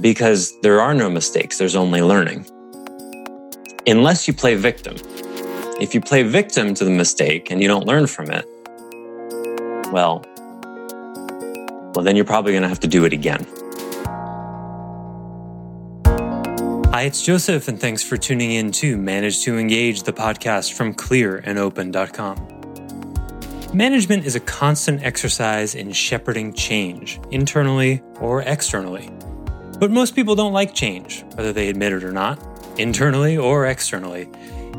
because there are no mistakes, there's only learning. Unless you play victim. If you play victim to the mistake and you don't learn from it, well, well, then you're probably going to have to do it again. Hi, it's Joseph, and thanks for tuning in to Manage to Engage, the podcast from clearandopen.com. Management is a constant exercise in shepherding change, internally or externally. But most people don't like change, whether they admit it or not, internally or externally.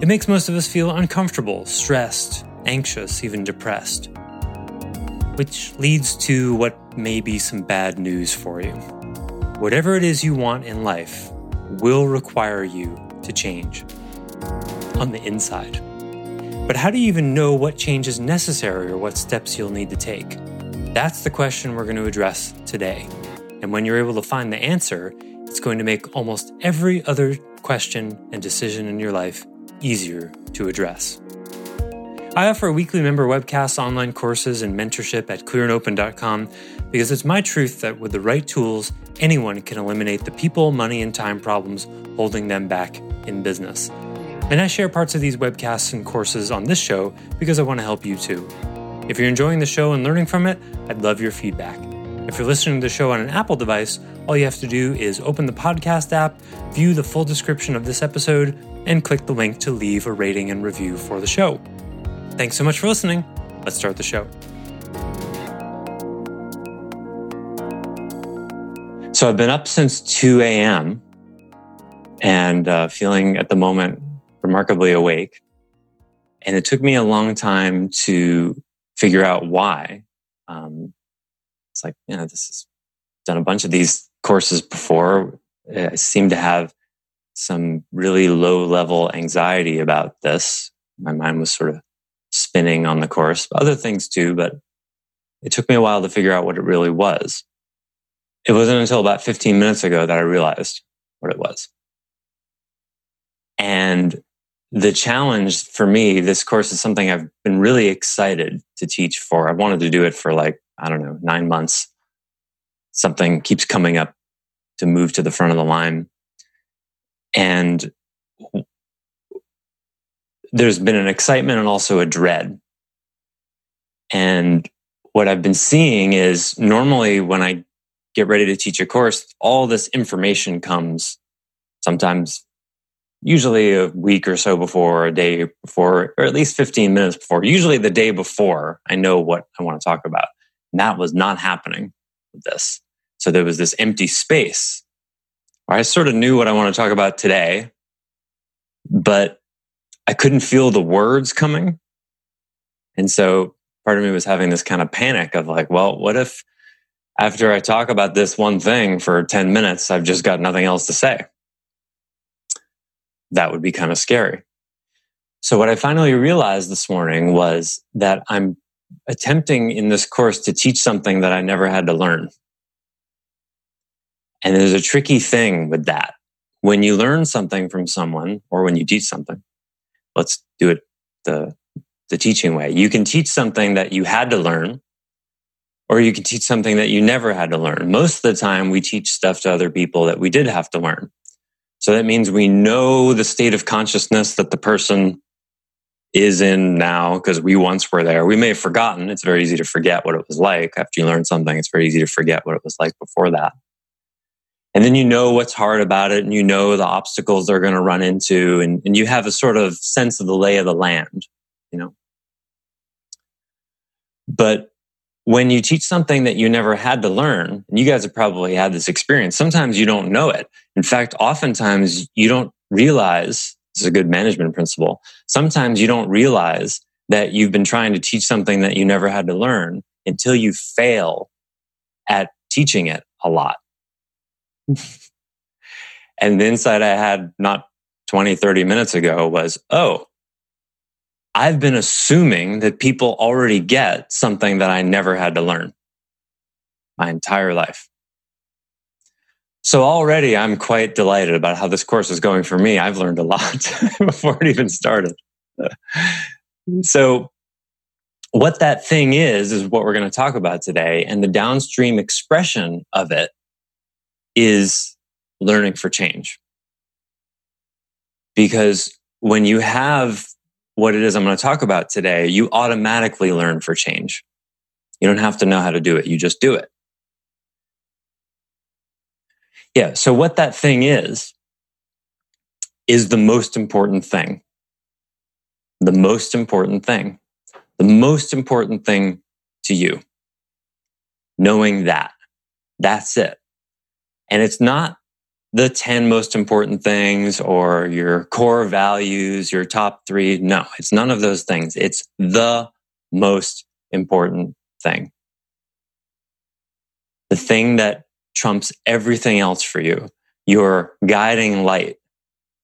It makes most of us feel uncomfortable, stressed, anxious, even depressed. Which leads to what may be some bad news for you. Whatever it is you want in life will require you to change on the inside. But how do you even know what change is necessary or what steps you'll need to take? That's the question we're going to address today. And when you're able to find the answer, it's going to make almost every other question and decision in your life easier to address. I offer weekly member webcasts, online courses, and mentorship at clearandopen.com because it's my truth that with the right tools, anyone can eliminate the people, money, and time problems holding them back in business. And I share parts of these webcasts and courses on this show because I want to help you too. If you're enjoying the show and learning from it, I'd love your feedback. If you're listening to the show on an Apple device, all you have to do is open the podcast app, view the full description of this episode, and click the link to leave a rating and review for the show. Thanks so much for listening. Let's start the show. So I've been up since 2 a.m. and uh, feeling at the moment remarkably awake. And it took me a long time to figure out why. Um, it's like, you know, this has done a bunch of these courses before. I seem to have some really low level anxiety about this. My mind was sort of spinning on the course, other things too, but it took me a while to figure out what it really was. It wasn't until about 15 minutes ago that I realized what it was. And the challenge for me, this course is something I've been really excited to teach for. I wanted to do it for like, I don't know, nine months. Something keeps coming up to move to the front of the line. And there's been an excitement and also a dread. And what I've been seeing is normally when I get ready to teach a course, all this information comes sometimes usually a week or so before, a day before, or at least 15 minutes before, usually the day before, I know what I want to talk about. That was not happening with this. So there was this empty space where I sort of knew what I want to talk about today, but I couldn't feel the words coming. And so part of me was having this kind of panic of like, well, what if after I talk about this one thing for 10 minutes, I've just got nothing else to say? that would be kind of scary. So what I finally realized this morning was that I'm attempting in this course to teach something that I never had to learn. And there's a tricky thing with that. When you learn something from someone or when you teach something, let's do it the, the teaching way. You can teach something that you had to learn or you can teach something that you never had to learn. Most of the time we teach stuff to other people that we did have to learn. So that means we know the state of consciousness that the person is in now because we once were there. We may have forgotten. It's very easy to forget what it was like after you learn something. It's very easy to forget what it was like before that. And then you know what's hard about it and you know the obstacles they're going to run into and, and you have a sort of sense of the lay of the land, you know. But when you teach something that you never had to learn, and you guys have probably had this experience, sometimes you don't know it. In fact, oftentimes you don't realize is a good management principle. Sometimes you don't realize that you've been trying to teach something that you never had to learn until you fail at teaching it a lot. and the insight I had not 20, 30 minutes ago was, oh, I've been assuming that people already get something that I never had to learn my entire life. So already I'm quite delighted about how this course is going for me. I've learned a lot before it even started. so what that thing is, is what we're going to talk about today. And the downstream expression of it is learning for change. Because when you have what it is I'm going to talk about today, you automatically learn for change. You don't have to know how to do it. You just do it. Yeah. So what that thing is, is the most important thing. The most important thing. The most important thing to you. Knowing that. That's it. And it's not the 10 most important things or your core values, your top three. No, it's none of those things. It's the most important thing. The thing that trumps everything else for you. Your guiding light,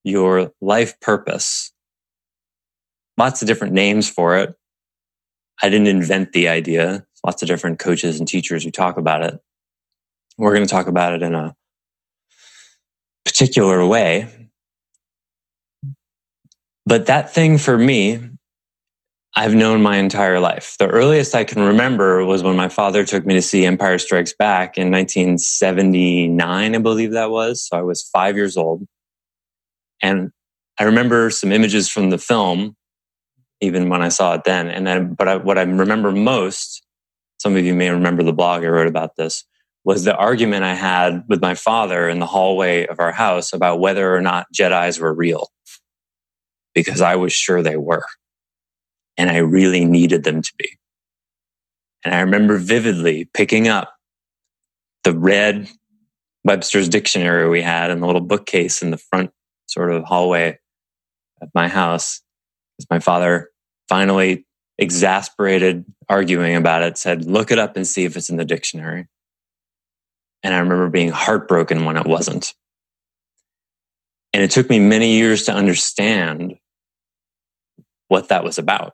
your life purpose. Lots of different names for it. I didn't invent the idea. Lots of different coaches and teachers who talk about it. We're going to talk about it in a particular way. But that thing for me, I've known my entire life. The earliest I can remember was when my father took me to see Empire Strikes Back in 1979, I believe that was. So I was five years old. And I remember some images from the film, even when I saw it then. And then, but I, what I remember most, some of you may remember the blog I wrote about this, was the argument I had with my father in the hallway of our house about whether or not Jedi's were real. Because I was sure they were. And I really needed them to be. And I remember vividly picking up the red Webster's dictionary we had in the little bookcase in the front sort of hallway of my house. As my father finally exasperated arguing about it, said, look it up and see if it's in the dictionary. And I remember being heartbroken when it wasn't. And it took me many years to understand what that was about.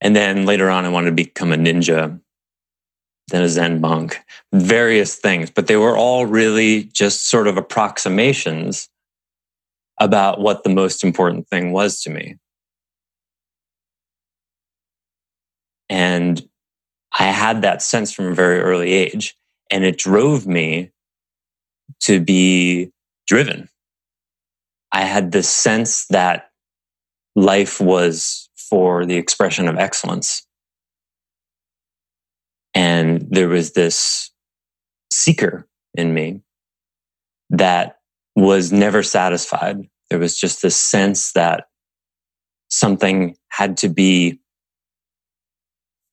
And then later on, I wanted to become a ninja, then a Zen monk, various things, but they were all really just sort of approximations about what the most important thing was to me. And I had that sense from a very early age and it drove me to be driven. I had this sense that life was for the expression of excellence. And there was this seeker in me that was never satisfied. There was just this sense that something had to be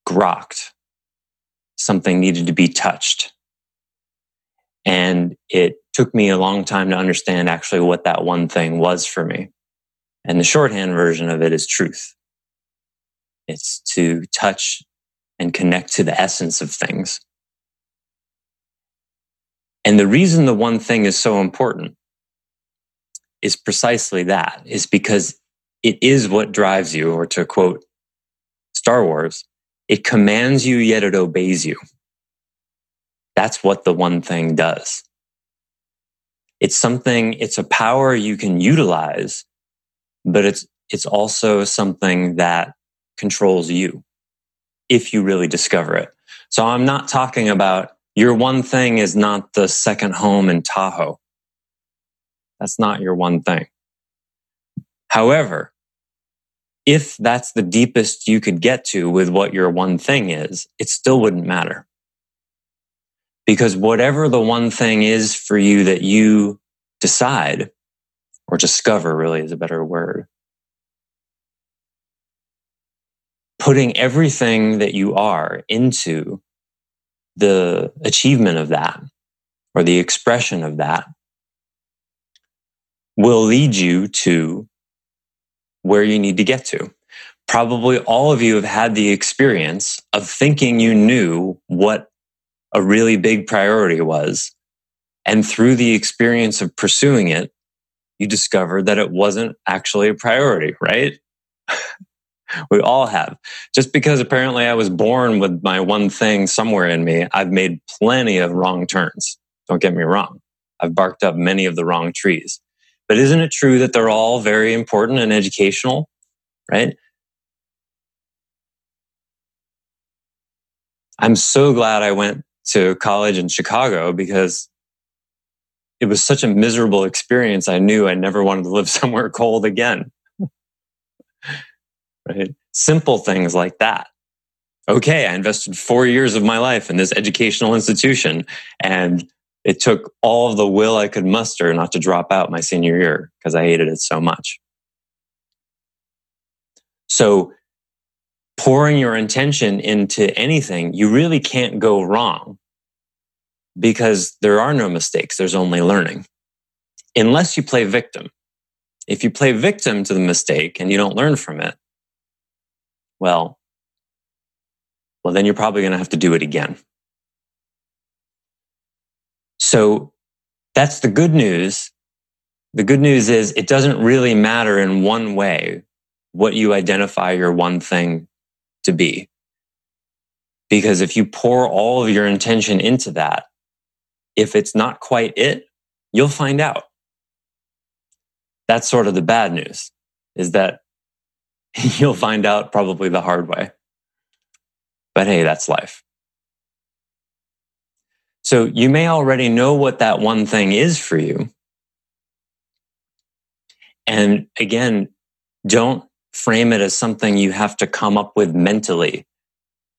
grokked something needed to be touched. And it took me a long time to understand actually what that one thing was for me. And the shorthand version of it is truth. It's to touch and connect to the essence of things. And the reason the one thing is so important is precisely that, is because it is what drives you, or to quote Star Wars, it commands you, yet it obeys you. That's what the one thing does. It's something, it's a power you can utilize, but it's, it's also something that controls you if you really discover it. So I'm not talking about your one thing is not the second home in Tahoe. That's not your one thing. However, if that's the deepest you could get to with what your one thing is, it still wouldn't matter. Because whatever the one thing is for you that you decide or discover really is a better word, putting everything that you are into the achievement of that or the expression of that will lead you to where you need to get to. Probably all of you have had the experience of thinking you knew what a really big priority was. And through the experience of pursuing it, you discovered that it wasn't actually a priority, right? we all have. Just because apparently I was born with my one thing somewhere in me, I've made plenty of wrong turns. Don't get me wrong. I've barked up many of the wrong trees. But isn't it true that they're all very important and educational, right? I'm so glad I went to college in Chicago because it was such a miserable experience. I knew I never wanted to live somewhere cold again. Right? Simple things like that. Okay, I invested four years of my life in this educational institution and it took all the will I could muster not to drop out my senior year because I hated it so much. So pouring your intention into anything, you really can't go wrong because there are no mistakes. There's only learning. Unless you play victim. If you play victim to the mistake and you don't learn from it, well, well, then you're probably going to have to do it again. So that's the good news. The good news is it doesn't really matter in one way what you identify your one thing to be. Because if you pour all of your intention into that, if it's not quite it, you'll find out. That's sort of the bad news is that you'll find out probably the hard way. But hey, that's life. So you may already know what that one thing is for you. And again, don't frame it as something you have to come up with mentally.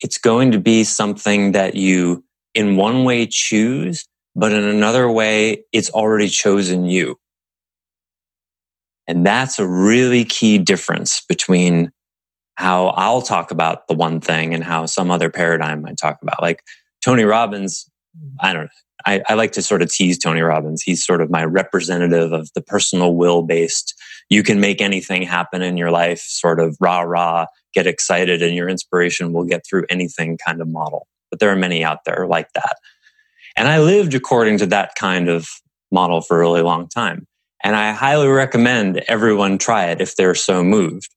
It's going to be something that you in one way choose, but in another way, it's already chosen you. And that's a really key difference between how I'll talk about the one thing and how some other paradigm might talk about. Like Tony Robbins, I don't know. I, I, like to sort of tease Tony Robbins. He's sort of my representative of the personal will based, you can make anything happen in your life, sort of rah rah, get excited, and your inspiration will get through anything kind of model. But there are many out there like that. And I lived according to that kind of model for a really long time. And I highly recommend everyone try it if they're so moved.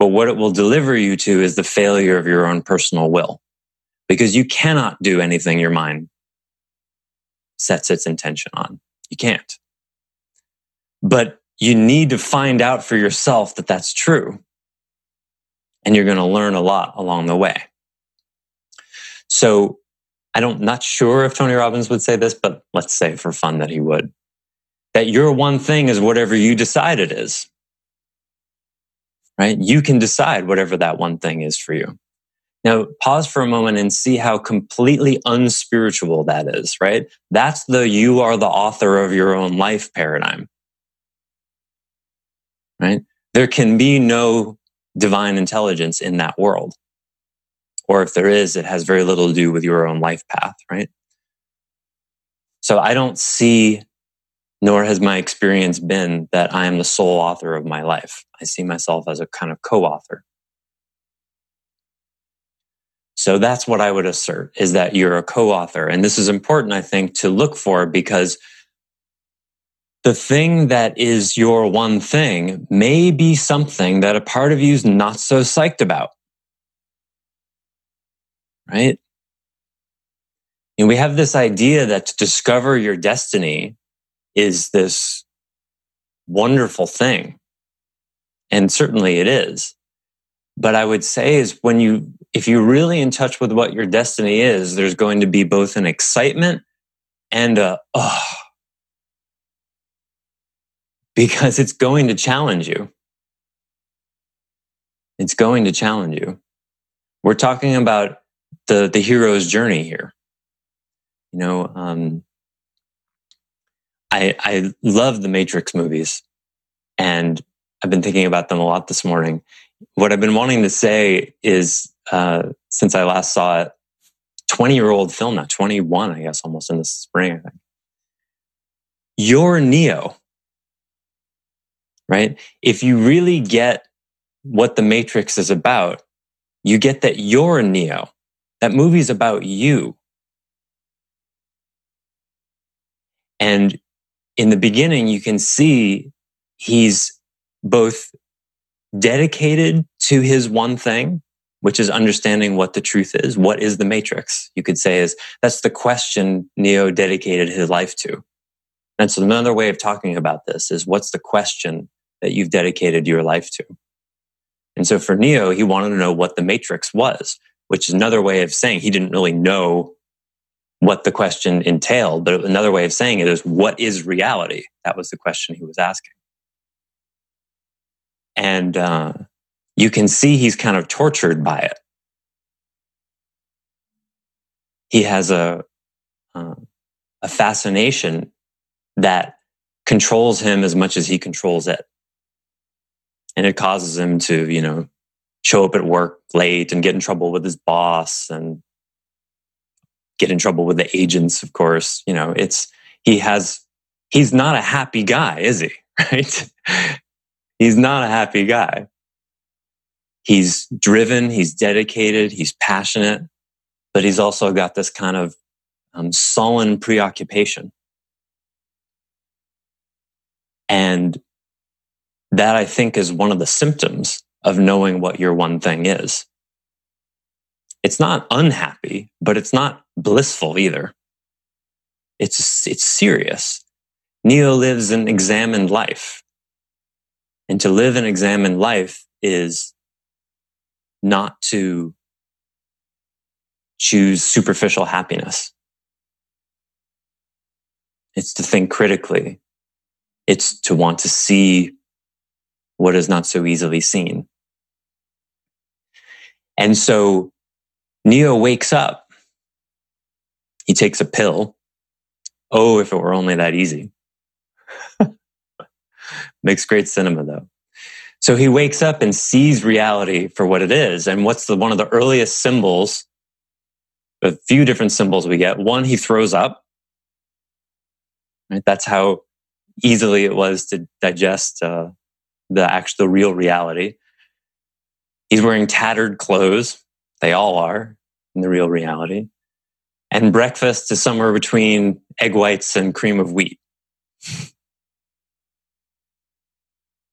But what it will deliver you to is the failure of your own personal will because you cannot do anything your mind sets its intention on. You can't. But you need to find out for yourself that that's true. And you're going to learn a lot along the way. So I don't, not sure if Tony Robbins would say this, but let's say for fun that he would. That your one thing is whatever you decide it is. Right? You can decide whatever that one thing is for you. Now, pause for a moment and see how completely unspiritual that is, right? That's the you are the author of your own life paradigm. Right? There can be no divine intelligence in that world or if there is, it has very little to do with your own life path, right? So I don't see, nor has my experience been that I am the sole author of my life. I see myself as a kind of co-author. So that's what I would assert is that you're a co-author. And this is important, I think, to look for because the thing that is your one thing may be something that a part of you is not so psyched about right? And we have this idea that to discover your destiny is this wonderful thing. And certainly it is. But I would say is when you, if you're really in touch with what your destiny is, there's going to be both an excitement and a, oh, because it's going to challenge you. It's going to challenge you. We're talking about the the hero's journey here. You know, um, I I love the Matrix movies, and I've been thinking about them a lot this morning. What I've been wanting to say is, uh, since I last saw it, twenty year old film now, twenty one, I guess, almost in the spring. I think you're Neo, right? If you really get what the Matrix is about, you get that you're Neo that movie's about you. And in the beginning, you can see he's both dedicated to his one thing, which is understanding what the truth is. What is the matrix? You could say is that's the question Neo dedicated his life to. And so another way of talking about this is what's the question that you've dedicated your life to? And so for Neo, he wanted to know what the matrix was, which is another way of saying he didn't really know what the question entailed. But another way of saying it is what is reality? That was the question he was asking. And uh, you can see he's kind of tortured by it. He has a, uh, a fascination that controls him as much as he controls it. And it causes him to, you know, show up at work late and get in trouble with his boss and get in trouble with the agents, of course. You know, it's, he has, he's not a happy guy, is he? Right? he's not a happy guy. He's driven, he's dedicated, he's passionate, but he's also got this kind of um, sullen preoccupation. And that I think is one of the symptoms of knowing what your one thing is. It's not unhappy, but it's not blissful either. It's, it's serious. Neo lives an examined life. And to live an examined life is not to choose superficial happiness. It's to think critically. It's to want to see what is not so easily seen. And so Neo wakes up. He takes a pill. Oh, if it were only that easy. Makes great cinema though. So he wakes up and sees reality for what it is. And what's the one of the earliest symbols? A few different symbols we get. One, he throws up. Right? That's how easily it was to digest uh, the actual real reality. He's wearing tattered clothes. They all are in the real reality. And breakfast is somewhere between egg whites and cream of wheat.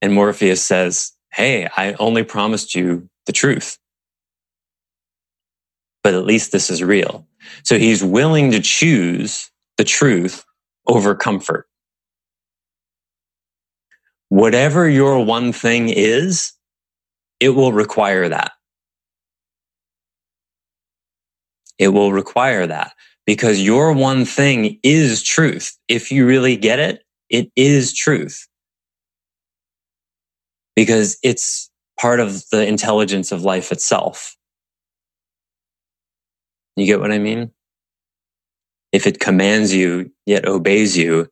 and Morpheus says, Hey, I only promised you the truth. But at least this is real. So he's willing to choose the truth over comfort. Whatever your one thing is, it will require that. It will require that because your one thing is truth. If you really get it, it is truth because it's part of the intelligence of life itself. You get what I mean? If it commands you, yet obeys you,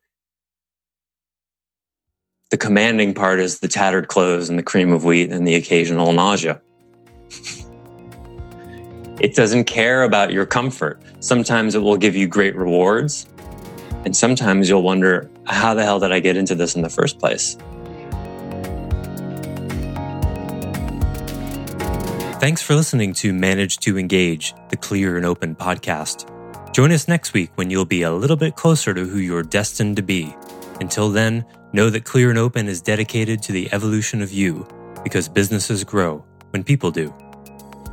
the commanding part is the tattered clothes and the cream of wheat and the occasional nausea. it doesn't care about your comfort. Sometimes it will give you great rewards. And sometimes you'll wonder, how the hell did I get into this in the first place? Thanks for listening to Manage to Engage, the Clear and Open podcast. Join us next week when you'll be a little bit closer to who you're destined to be. Until then, Know that Clear and Open is dedicated to the evolution of you because businesses grow when people do.